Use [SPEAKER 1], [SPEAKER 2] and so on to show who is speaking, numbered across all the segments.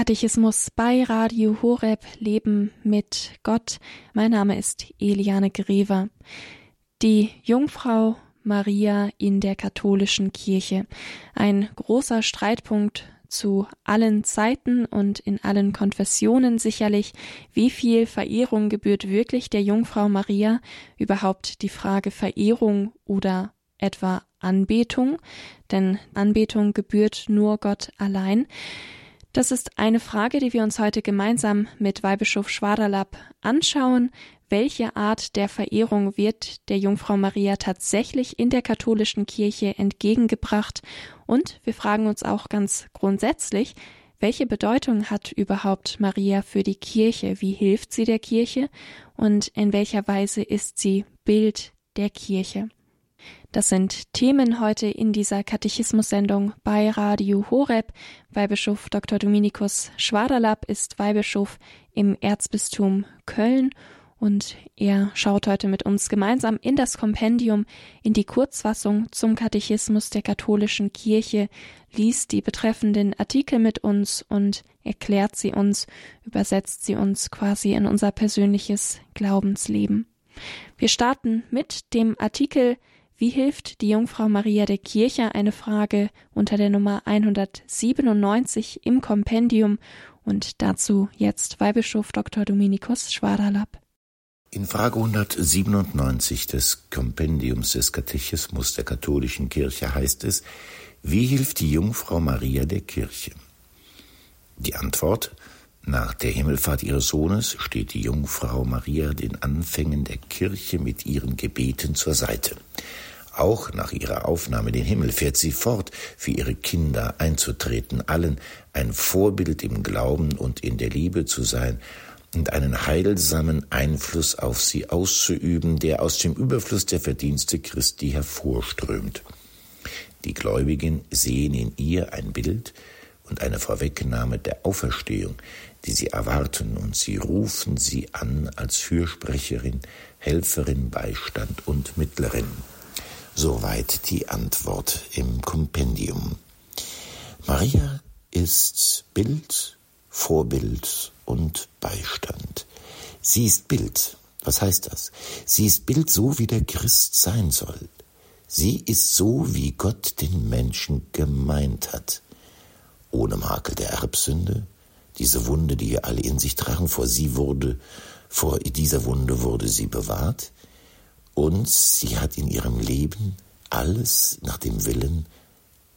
[SPEAKER 1] Katechismus bei Radio Horeb Leben mit Gott. Mein Name ist Eliane Grever. Die Jungfrau Maria in der katholischen Kirche. Ein großer Streitpunkt zu allen Zeiten und in allen Konfessionen sicherlich. Wie viel Verehrung gebührt wirklich der Jungfrau Maria? Überhaupt die Frage Verehrung oder etwa Anbetung? Denn Anbetung gebührt nur Gott allein. Das ist eine Frage, die wir uns heute gemeinsam mit Weihbischof Schwaderlapp anschauen. Welche Art der Verehrung wird der Jungfrau Maria tatsächlich in der katholischen Kirche entgegengebracht? Und wir fragen uns auch ganz grundsätzlich, welche Bedeutung hat überhaupt Maria für die Kirche? Wie hilft sie der Kirche? Und in welcher Weise ist sie Bild der Kirche? Das sind Themen heute in dieser Katechismussendung bei Radio Horeb. Weihbischof Dr. Dominikus Schwaderlapp ist Weihbischof im Erzbistum Köln und er schaut heute mit uns gemeinsam in das Kompendium, in die Kurzfassung zum Katechismus der katholischen Kirche, liest die betreffenden Artikel mit uns und erklärt sie uns, übersetzt sie uns quasi in unser persönliches Glaubensleben. Wir starten mit dem Artikel wie hilft die Jungfrau Maria der Kirche? Eine Frage unter der Nummer 197 im Kompendium und dazu jetzt Weihbischof Dr. Dominikus Schwaderlapp.
[SPEAKER 2] In Frage 197 des Kompendiums des Katechismus der katholischen Kirche heißt es, wie hilft die Jungfrau Maria der Kirche? Die Antwort nach der Himmelfahrt ihres Sohnes steht die Jungfrau Maria den Anfängen der Kirche mit ihren Gebeten zur Seite. Auch nach ihrer Aufnahme in den Himmel fährt sie fort, für ihre Kinder einzutreten, allen ein Vorbild im Glauben und in der Liebe zu sein und einen heilsamen Einfluss auf sie auszuüben, der aus dem Überfluss der Verdienste Christi hervorströmt. Die Gläubigen sehen in ihr ein Bild und eine Vorwegnahme der Auferstehung, die sie erwarten, und sie rufen sie an als Fürsprecherin, Helferin, Beistand und Mittlerin. Soweit die Antwort im Kompendium. Maria ist Bild, Vorbild und Beistand. Sie ist Bild. Was heißt das? Sie ist Bild so, wie der Christ sein soll. Sie ist so, wie Gott den Menschen gemeint hat. Ohne Makel der Erbsünde, diese Wunde, die wir alle in sich tragen, vor sie wurde, vor dieser Wunde wurde sie bewahrt. Und sie hat in ihrem Leben alles nach dem Willen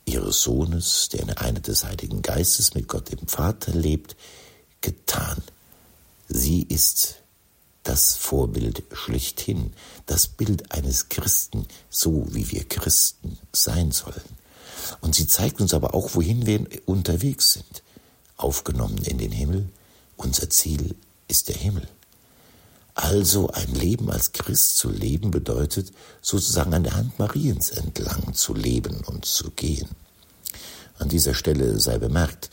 [SPEAKER 2] ihres Sohnes, der in der Einheit des Heiligen Geistes mit Gott dem Vater lebt, getan. Sie ist das Vorbild schlechthin, das Bild eines Christen, so wie wir Christen sein sollen. Und sie zeigt uns aber auch, wohin wir unterwegs sind. Aufgenommen in den Himmel, unser Ziel ist der Himmel. Also ein Leben als Christ zu leben bedeutet, sozusagen an der Hand Mariens entlang zu leben und zu gehen. An dieser Stelle sei bemerkt,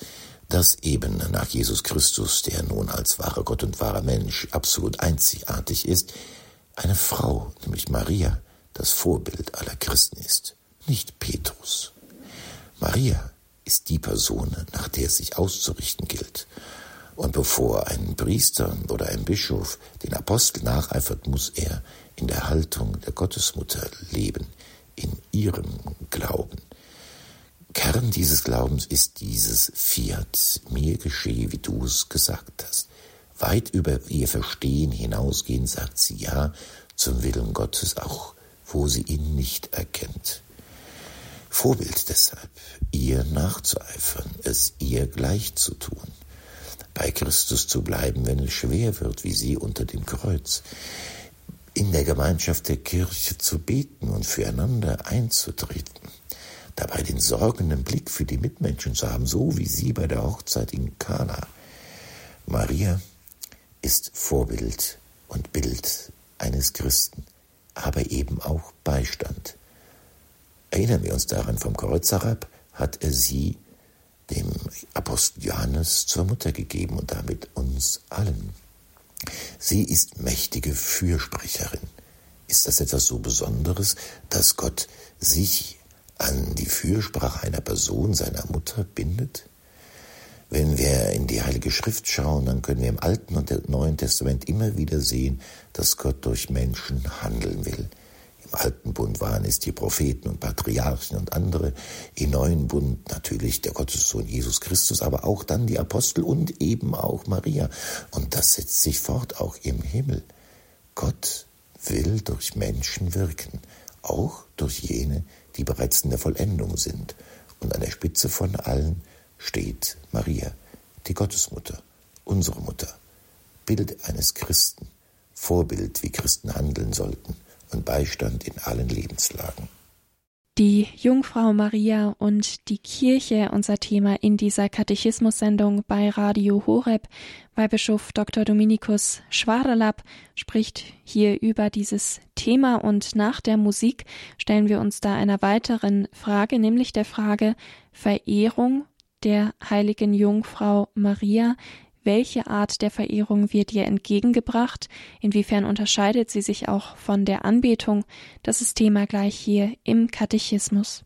[SPEAKER 2] dass eben nach Jesus Christus, der nun als wahrer Gott und wahrer Mensch absolut einzigartig ist, eine Frau, nämlich Maria, das Vorbild aller Christen ist, nicht Petrus. Maria ist die Person, nach der es sich auszurichten gilt. Und bevor ein Priester oder ein Bischof den Apostel nacheifert, muss er in der Haltung der Gottesmutter leben, in ihrem Glauben. Kern dieses Glaubens ist dieses Fiat, mir geschehe, wie du es gesagt hast. Weit über ihr Verstehen hinausgehen, sagt sie ja zum Willen Gottes, auch wo sie ihn nicht erkennt. Vorbild deshalb, ihr nachzueifern, es ihr gleich zu tun bei Christus zu bleiben, wenn es schwer wird, wie sie unter dem Kreuz, in der Gemeinschaft der Kirche zu beten und füreinander einzutreten, dabei den sorgenden Blick für die Mitmenschen zu haben, so wie sie bei der Hochzeit in Kana. Maria ist Vorbild und Bild eines Christen, aber eben auch Beistand. Erinnern wir uns daran, vom Kreuz herab hat er sie dem Apostel Johannes zur Mutter gegeben und damit uns allen. Sie ist mächtige Fürsprecherin. Ist das etwas so Besonderes, dass Gott sich an die Fürsprache einer Person, seiner Mutter, bindet? Wenn wir in die Heilige Schrift schauen, dann können wir im Alten und Neuen Testament immer wieder sehen, dass Gott durch Menschen handeln will. Im Alten Bund waren es die Propheten und Patriarchen und andere, im Neuen Bund natürlich der Gottessohn Jesus Christus, aber auch dann die Apostel und eben auch Maria. Und das setzt sich fort auch im Himmel. Gott will durch Menschen wirken, auch durch jene, die bereits in der Vollendung sind. Und an der Spitze von allen steht Maria, die Gottesmutter, unsere Mutter, Bild eines Christen, Vorbild, wie Christen handeln sollten und Beistand in allen Lebenslagen.
[SPEAKER 1] Die Jungfrau Maria und die Kirche, unser Thema in dieser Katechismus-Sendung bei Radio Horeb. Weihbischof Dr. Dominikus Schwaderlapp spricht hier über dieses Thema und nach der Musik stellen wir uns da einer weiteren Frage, nämlich der Frage Verehrung der heiligen Jungfrau Maria. Welche Art der Verehrung wird ihr entgegengebracht? Inwiefern unterscheidet sie sich auch von der Anbetung? Das ist Thema gleich hier im Katechismus.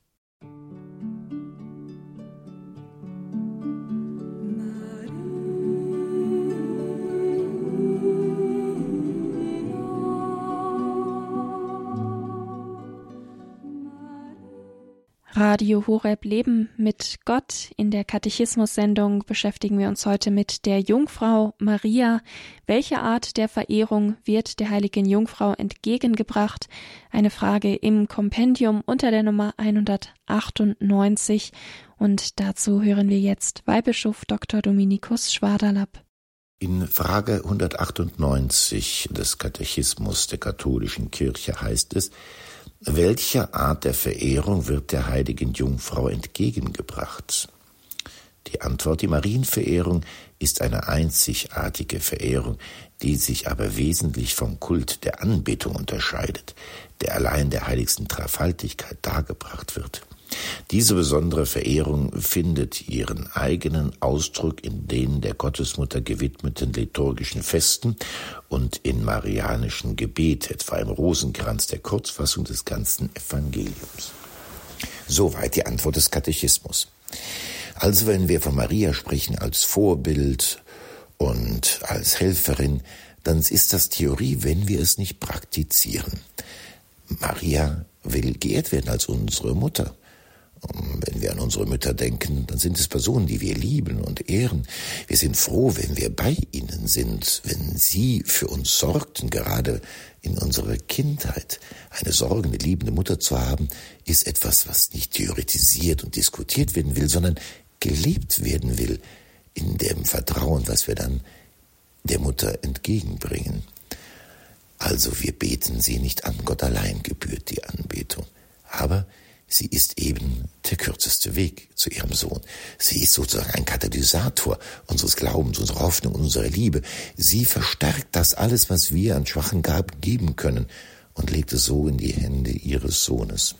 [SPEAKER 1] Radio Horeb Leben mit Gott. In der Katechismus-Sendung beschäftigen wir uns heute mit der Jungfrau Maria. Welche Art der Verehrung wird der heiligen Jungfrau entgegengebracht? Eine Frage im Kompendium unter der Nummer 198. Und dazu hören wir jetzt Weihbischof Dr. Dominikus Schwaderlapp.
[SPEAKER 2] In Frage 198 des Katechismus der katholischen Kirche heißt es, welcher Art der Verehrung wird der heiligen Jungfrau entgegengebracht? Die Antwort, die Marienverehrung ist eine einzigartige Verehrung, die sich aber wesentlich vom Kult der Anbetung unterscheidet, der allein der heiligsten Dreifaltigkeit dargebracht wird. Diese besondere Verehrung findet ihren eigenen Ausdruck in den der Gottesmutter gewidmeten liturgischen Festen und in marianischen Gebet, etwa im Rosenkranz der Kurzfassung des ganzen Evangeliums. Soweit die Antwort des Katechismus. Also wenn wir von Maria sprechen als Vorbild und als Helferin, dann ist das Theorie, wenn wir es nicht praktizieren. Maria will geehrt werden als unsere Mutter. Wenn wir an unsere Mütter denken, dann sind es Personen, die wir lieben und ehren. Wir sind froh, wenn wir bei ihnen sind, wenn sie für uns sorgten, gerade in unserer Kindheit. Eine sorgende, liebende Mutter zu haben, ist etwas, was nicht theoretisiert und diskutiert werden will, sondern gelebt werden will in dem Vertrauen, was wir dann der Mutter entgegenbringen. Also wir beten sie nicht an, Gott allein gebührt die Anbetung. Aber Sie ist eben der kürzeste Weg zu ihrem Sohn. Sie ist sozusagen ein Katalysator unseres Glaubens, unserer Hoffnung, unserer Liebe. Sie verstärkt das alles, was wir an schwachen Gaben geben können und legt es so in die Hände ihres Sohnes.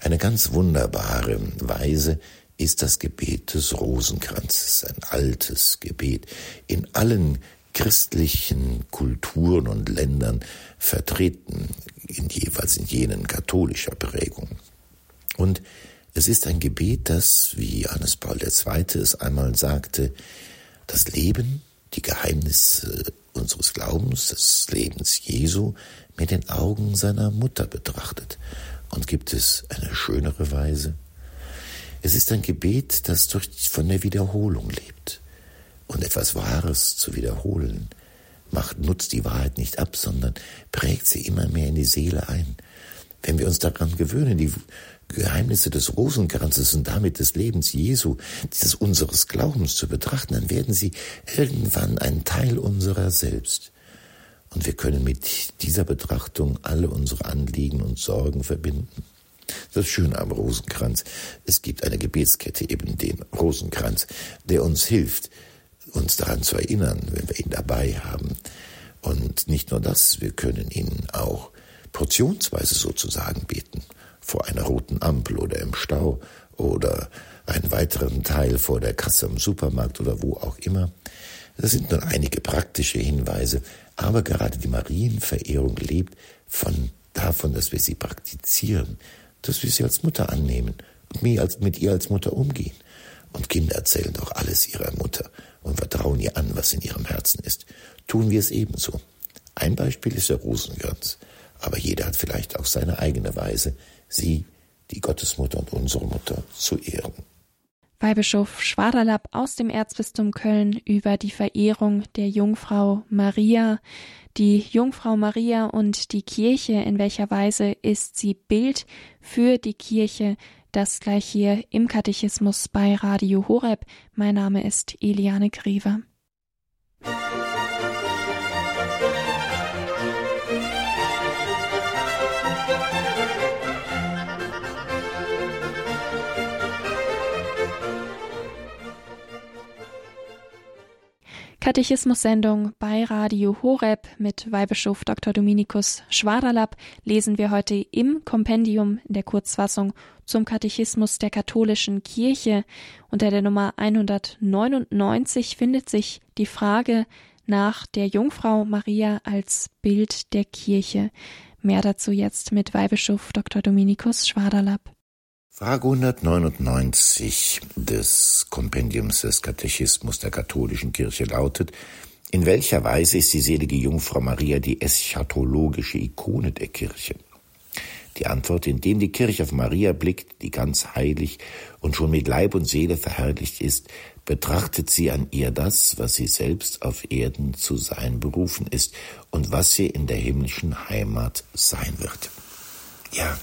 [SPEAKER 2] Eine ganz wunderbare Weise ist das Gebet des Rosenkranzes, ein altes Gebet, in allen christlichen Kulturen und Ländern vertreten, in jeweils in jenen katholischer Prägung. Und es ist ein Gebet, das, wie Johannes Paul II. es einmal sagte, das Leben, die Geheimnisse unseres Glaubens, des Lebens Jesu mit den Augen seiner Mutter betrachtet. Und gibt es eine schönere Weise? Es ist ein Gebet, das durch, von der Wiederholung lebt. Und etwas Wahres zu wiederholen, macht, nutzt die Wahrheit nicht ab, sondern prägt sie immer mehr in die Seele ein. Wenn wir uns daran gewöhnen, die Geheimnisse des Rosenkranzes und damit des Lebens Jesu, dieses unseres Glaubens zu betrachten, dann werden sie irgendwann ein Teil unserer selbst. Und wir können mit dieser Betrachtung alle unsere Anliegen und Sorgen verbinden. Das Schöne am Rosenkranz, es gibt eine Gebetskette, eben den Rosenkranz, der uns hilft, uns daran zu erinnern, wenn wir ihn dabei haben. Und nicht nur das, wir können ihn auch portionsweise sozusagen beten vor einer roten Ampel oder im Stau oder einen weiteren Teil vor der Kasse im Supermarkt oder wo auch immer. Das sind nur einige praktische Hinweise, aber gerade die Marienverehrung lebt von davon, dass wir sie praktizieren, dass wir sie als Mutter annehmen und mit ihr als Mutter umgehen Und Kinder erzählen doch alles ihrer Mutter und vertrauen ihr an, was in ihrem Herzen ist. Tun wir es ebenso. Ein Beispiel ist der Rosenkranz, aber jeder hat vielleicht auch seine eigene Weise, sie, die Gottesmutter und unsere Mutter, zu ehren.
[SPEAKER 1] Weihbischof Schwaderlapp aus dem Erzbistum Köln über die Verehrung der Jungfrau Maria. Die Jungfrau Maria und die Kirche, in welcher Weise ist sie Bild für die Kirche? Das gleich hier im Katechismus bei Radio Horeb. Mein Name ist Eliane Griever. Katechismus-Sendung bei Radio Horeb mit Weihbischof Dr. Dominikus Schwaderlapp lesen wir heute im Kompendium in der Kurzfassung zum Katechismus der katholischen Kirche. Unter der Nummer 199 findet sich die Frage nach der Jungfrau Maria als Bild der Kirche. Mehr dazu jetzt mit Weihbischof Dr. Dominikus Schwaderlapp.
[SPEAKER 2] Frage 199 des Kompendiums des Katechismus der katholischen Kirche lautet, in welcher Weise ist die selige Jungfrau Maria die eschatologische Ikone der Kirche? Die Antwort, indem die Kirche auf Maria blickt, die ganz heilig und schon mit Leib und Seele verherrlicht ist, betrachtet sie an ihr das, was sie selbst auf Erden zu sein berufen ist und was sie in der himmlischen Heimat sein wird. Ja,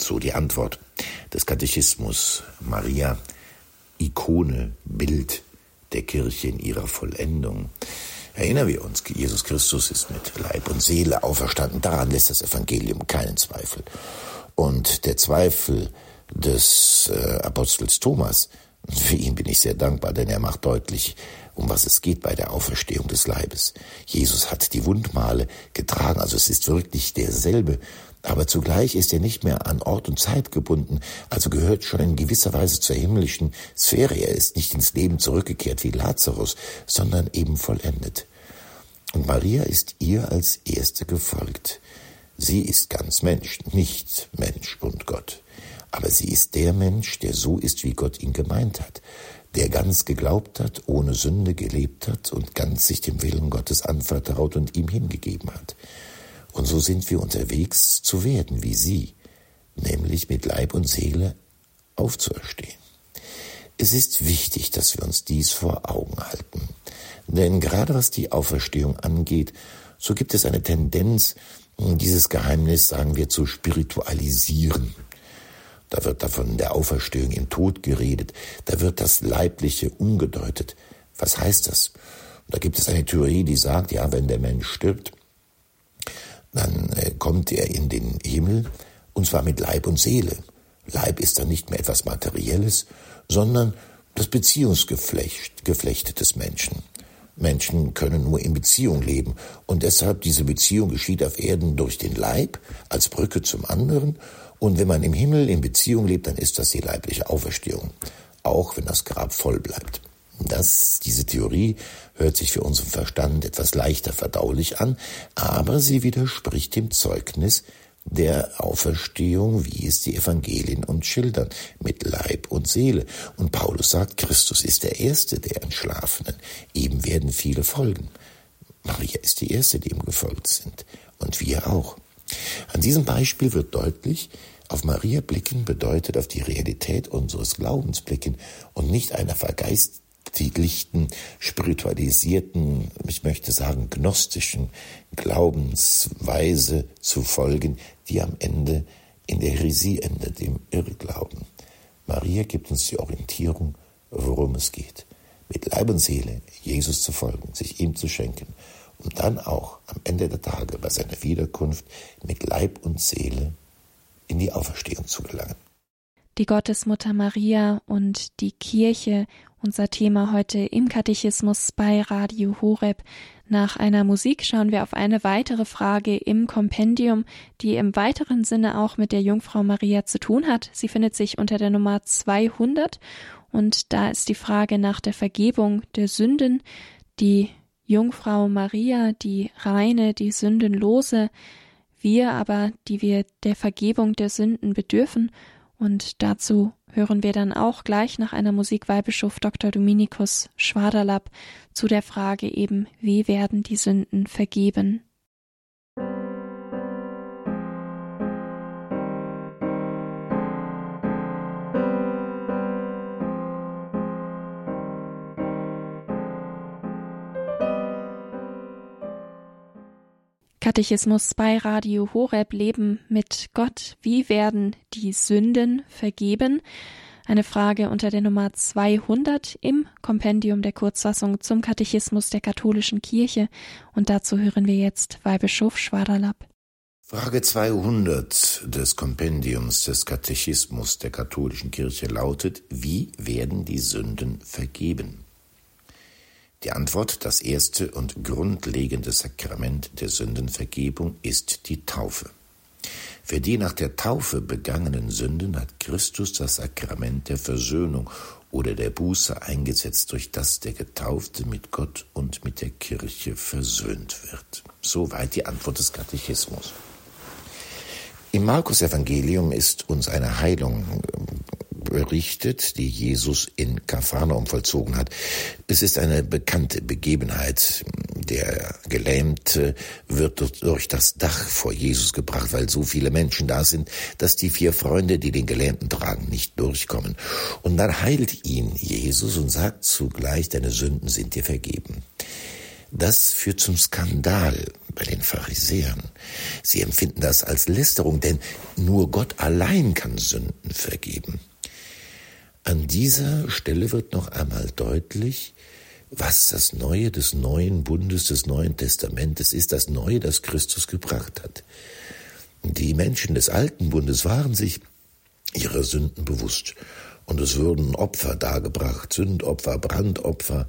[SPEAKER 2] so die Antwort des Katechismus. Maria, Ikone, Bild der Kirche in ihrer Vollendung. Erinnern wir uns, Jesus Christus ist mit Leib und Seele auferstanden. Daran lässt das Evangelium keinen Zweifel. Und der Zweifel des äh, Apostels Thomas, für ihn bin ich sehr dankbar, denn er macht deutlich, um was es geht bei der Auferstehung des Leibes. Jesus hat die Wundmale getragen, also es ist wirklich derselbe aber zugleich ist er nicht mehr an Ort und Zeit gebunden, also gehört schon in gewisser Weise zur himmlischen Sphäre. Er ist nicht ins Leben zurückgekehrt wie Lazarus, sondern eben vollendet. Und Maria ist ihr als Erste gefolgt. Sie ist ganz Mensch, nicht Mensch und Gott. Aber sie ist der Mensch, der so ist, wie Gott ihn gemeint hat, der ganz geglaubt hat, ohne Sünde gelebt hat und ganz sich dem Willen Gottes anvertraut und ihm hingegeben hat. Und so sind wir unterwegs zu werden wie sie, nämlich mit Leib und Seele aufzuerstehen. Es ist wichtig, dass wir uns dies vor Augen halten. Denn gerade was die Auferstehung angeht, so gibt es eine Tendenz, dieses Geheimnis, sagen wir, zu spiritualisieren. Da wird davon der Auferstehung im Tod geredet, da wird das Leibliche umgedeutet. Was heißt das? Da gibt es eine Theorie, die sagt, ja, wenn der Mensch stirbt, dann äh, kommt er in den Himmel, und zwar mit Leib und Seele. Leib ist dann nicht mehr etwas Materielles, sondern das Beziehungsgeflecht des Menschen. Menschen können nur in Beziehung leben und deshalb diese Beziehung geschieht auf Erden durch den Leib als Brücke zum anderen und wenn man im Himmel in Beziehung lebt, dann ist das die leibliche Auferstehung, auch wenn das Grab voll bleibt. Das, diese Theorie hört sich für unseren Verstand etwas leichter verdaulich an, aber sie widerspricht dem Zeugnis der Auferstehung, wie es die Evangelien uns schildern, mit Leib und Seele. Und Paulus sagt, Christus ist der Erste der Entschlafenen, ihm werden viele folgen. Maria ist die Erste, die ihm gefolgt sind, und wir auch. An diesem Beispiel wird deutlich, auf Maria blicken bedeutet auf die Realität unseres Glaubens blicken und nicht einer vergeist die lichten, spiritualisierten, ich möchte sagen gnostischen Glaubensweise zu folgen, die am Ende in der Heresie endet, im Irrglauben. Maria gibt uns die Orientierung, worum es geht. Mit Leib und Seele Jesus zu folgen, sich ihm zu schenken und dann auch am Ende der Tage bei seiner Wiederkunft mit Leib und Seele in die Auferstehung zu gelangen.
[SPEAKER 1] Die Gottesmutter Maria und die Kirche unser Thema heute im Katechismus bei Radio Horeb. Nach einer Musik schauen wir auf eine weitere Frage im Kompendium, die im weiteren Sinne auch mit der Jungfrau Maria zu tun hat. Sie findet sich unter der Nummer 200 und da ist die Frage nach der Vergebung der Sünden. Die Jungfrau Maria, die reine, die sündenlose, wir aber, die wir der Vergebung der Sünden bedürfen und dazu hören wir dann auch gleich nach einer Musik Weihbischof Dr. Dominikus Schwaderlapp zu der Frage eben, wie werden die Sünden vergeben? Katechismus bei Radio Horeb Leben mit Gott. Wie werden die Sünden vergeben? Eine Frage unter der Nummer 200 im Kompendium der Kurzfassung zum Katechismus der katholischen Kirche. Und dazu hören wir jetzt Weihbischof Schwaderlapp.
[SPEAKER 2] Frage 200 des Kompendiums des Katechismus der katholischen Kirche lautet, wie werden die Sünden vergeben? Die Antwort, das erste und grundlegende Sakrament der Sündenvergebung ist die Taufe. Für die nach der Taufe begangenen Sünden hat Christus das Sakrament der Versöhnung oder der Buße eingesetzt, durch das der Getaufte mit Gott und mit der Kirche versöhnt wird. Soweit die Antwort des Katechismus. Im Markus Evangelium ist uns eine Heilung berichtet, die Jesus in Kapharnaum vollzogen hat. Es ist eine bekannte Begebenheit. Der Gelähmte wird durch das Dach vor Jesus gebracht, weil so viele Menschen da sind, dass die vier Freunde, die den Gelähmten tragen, nicht durchkommen. Und dann heilt ihn Jesus und sagt zugleich, deine Sünden sind dir vergeben. Das führt zum Skandal bei den Pharisäern. Sie empfinden das als Lästerung, denn nur Gott allein kann Sünden vergeben. An dieser Stelle wird noch einmal deutlich, was das Neue des neuen Bundes, des Neuen Testamentes ist, das Neue, das Christus gebracht hat. Die Menschen des Alten Bundes waren sich ihrer Sünden bewusst, und es wurden Opfer dargebracht, Sündopfer, Brandopfer,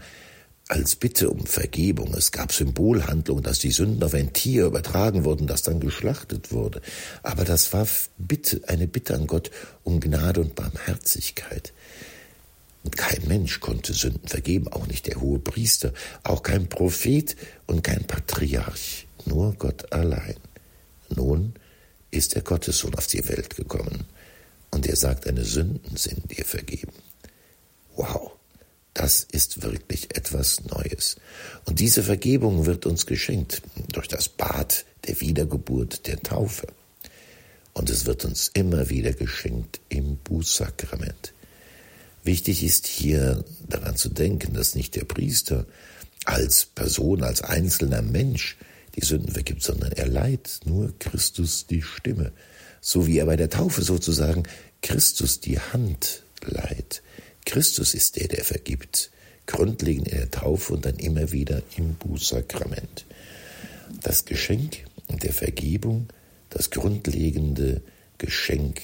[SPEAKER 2] als Bitte um Vergebung. Es gab Symbolhandlungen, dass die Sünden auf ein Tier übertragen wurden, das dann geschlachtet wurde. Aber das war Bitte, eine Bitte an Gott um Gnade und Barmherzigkeit. Und kein Mensch konnte Sünden vergeben, auch nicht der hohe Priester, auch kein Prophet und kein Patriarch, nur Gott allein. Nun ist der Gottessohn auf die Welt gekommen und er sagt, deine Sünden sind dir vergeben. Wow, das ist wirklich etwas Neues. Und diese Vergebung wird uns geschenkt durch das Bad der Wiedergeburt, der Taufe. Und es wird uns immer wieder geschenkt im Bußsakrament. Wichtig ist hier daran zu denken, dass nicht der Priester als Person, als einzelner Mensch die Sünden vergibt, sondern er leiht nur Christus die Stimme, so wie er bei der Taufe sozusagen Christus die Hand leiht. Christus ist der, der vergibt, grundlegend in der Taufe und dann immer wieder im Bußsakrament. Das Geschenk der Vergebung, das grundlegende Geschenk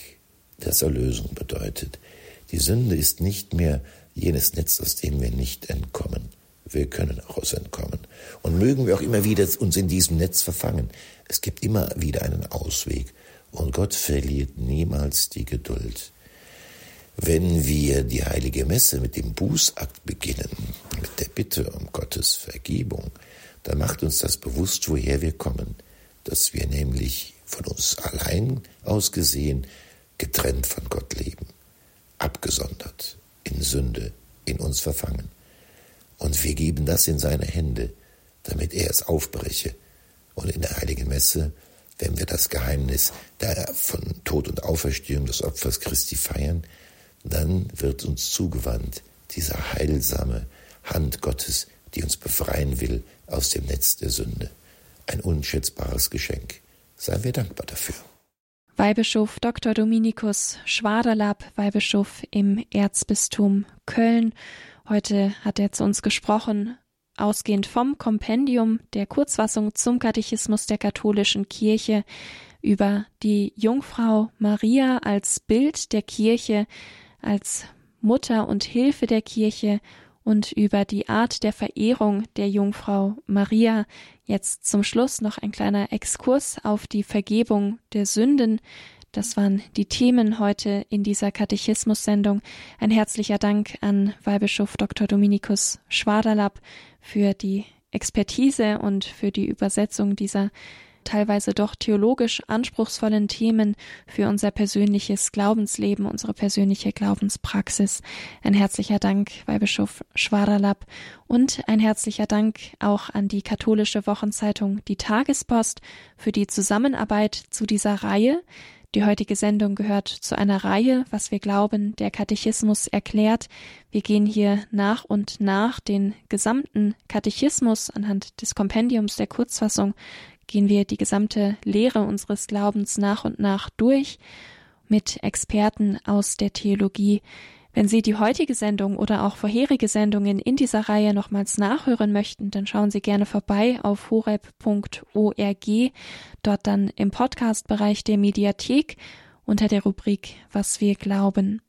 [SPEAKER 2] das Erlösung bedeutet. Die Sünde ist nicht mehr jenes Netz, aus dem wir nicht entkommen. Wir können auch aus entkommen. Und mögen wir auch immer wieder uns in diesem Netz verfangen. Es gibt immer wieder einen Ausweg. Und Gott verliert niemals die Geduld. Wenn wir die heilige Messe mit dem Bußakt beginnen, mit der Bitte um Gottes Vergebung, dann macht uns das bewusst, woher wir kommen, dass wir nämlich von uns allein aus gesehen getrennt von Gott leben abgesondert, in Sünde, in uns verfangen. Und wir geben das in seine Hände, damit er es aufbreche. Und in der heiligen Messe, wenn wir das Geheimnis der von Tod und Auferstehung des Opfers Christi feiern, dann wird uns zugewandt diese heilsame Hand Gottes, die uns befreien will aus dem Netz der Sünde. Ein unschätzbares Geschenk. Seien wir dankbar dafür.
[SPEAKER 1] Weihbischof Dr. Dominikus Schwaderlapp, Weihbischof im Erzbistum Köln. Heute hat er zu uns gesprochen, ausgehend vom Kompendium der Kurzfassung zum Katechismus der katholischen Kirche über die Jungfrau Maria als Bild der Kirche, als Mutter und Hilfe der Kirche und über die Art der Verehrung der Jungfrau Maria. Jetzt zum Schluss noch ein kleiner Exkurs auf die Vergebung der Sünden. Das waren die Themen heute in dieser Katechismus-Sendung. Ein herzlicher Dank an Weihbischof Dr. Dominikus Schwaderlapp für die Expertise und für die Übersetzung dieser teilweise doch theologisch anspruchsvollen Themen für unser persönliches Glaubensleben, unsere persönliche Glaubenspraxis. Ein herzlicher Dank, Weihbischof Schwaralab und ein herzlicher Dank auch an die katholische Wochenzeitung Die Tagespost für die Zusammenarbeit zu dieser Reihe. Die heutige Sendung gehört zu einer Reihe, was wir glauben, der Katechismus erklärt. Wir gehen hier nach und nach den gesamten Katechismus anhand des Kompendiums der Kurzfassung, gehen wir die gesamte Lehre unseres Glaubens nach und nach durch mit Experten aus der Theologie, wenn Sie die heutige Sendung oder auch vorherige Sendungen in dieser Reihe nochmals nachhören möchten, dann schauen Sie gerne vorbei auf horeb.org, dort dann im Podcast-Bereich der Mediathek unter der Rubrik Was wir glauben.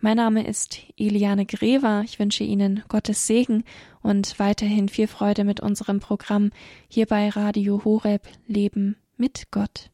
[SPEAKER 1] Mein Name ist Eliane Grever. Ich wünsche Ihnen Gottes Segen und weiterhin viel Freude mit unserem Programm hier bei Radio Horeb Leben mit Gott.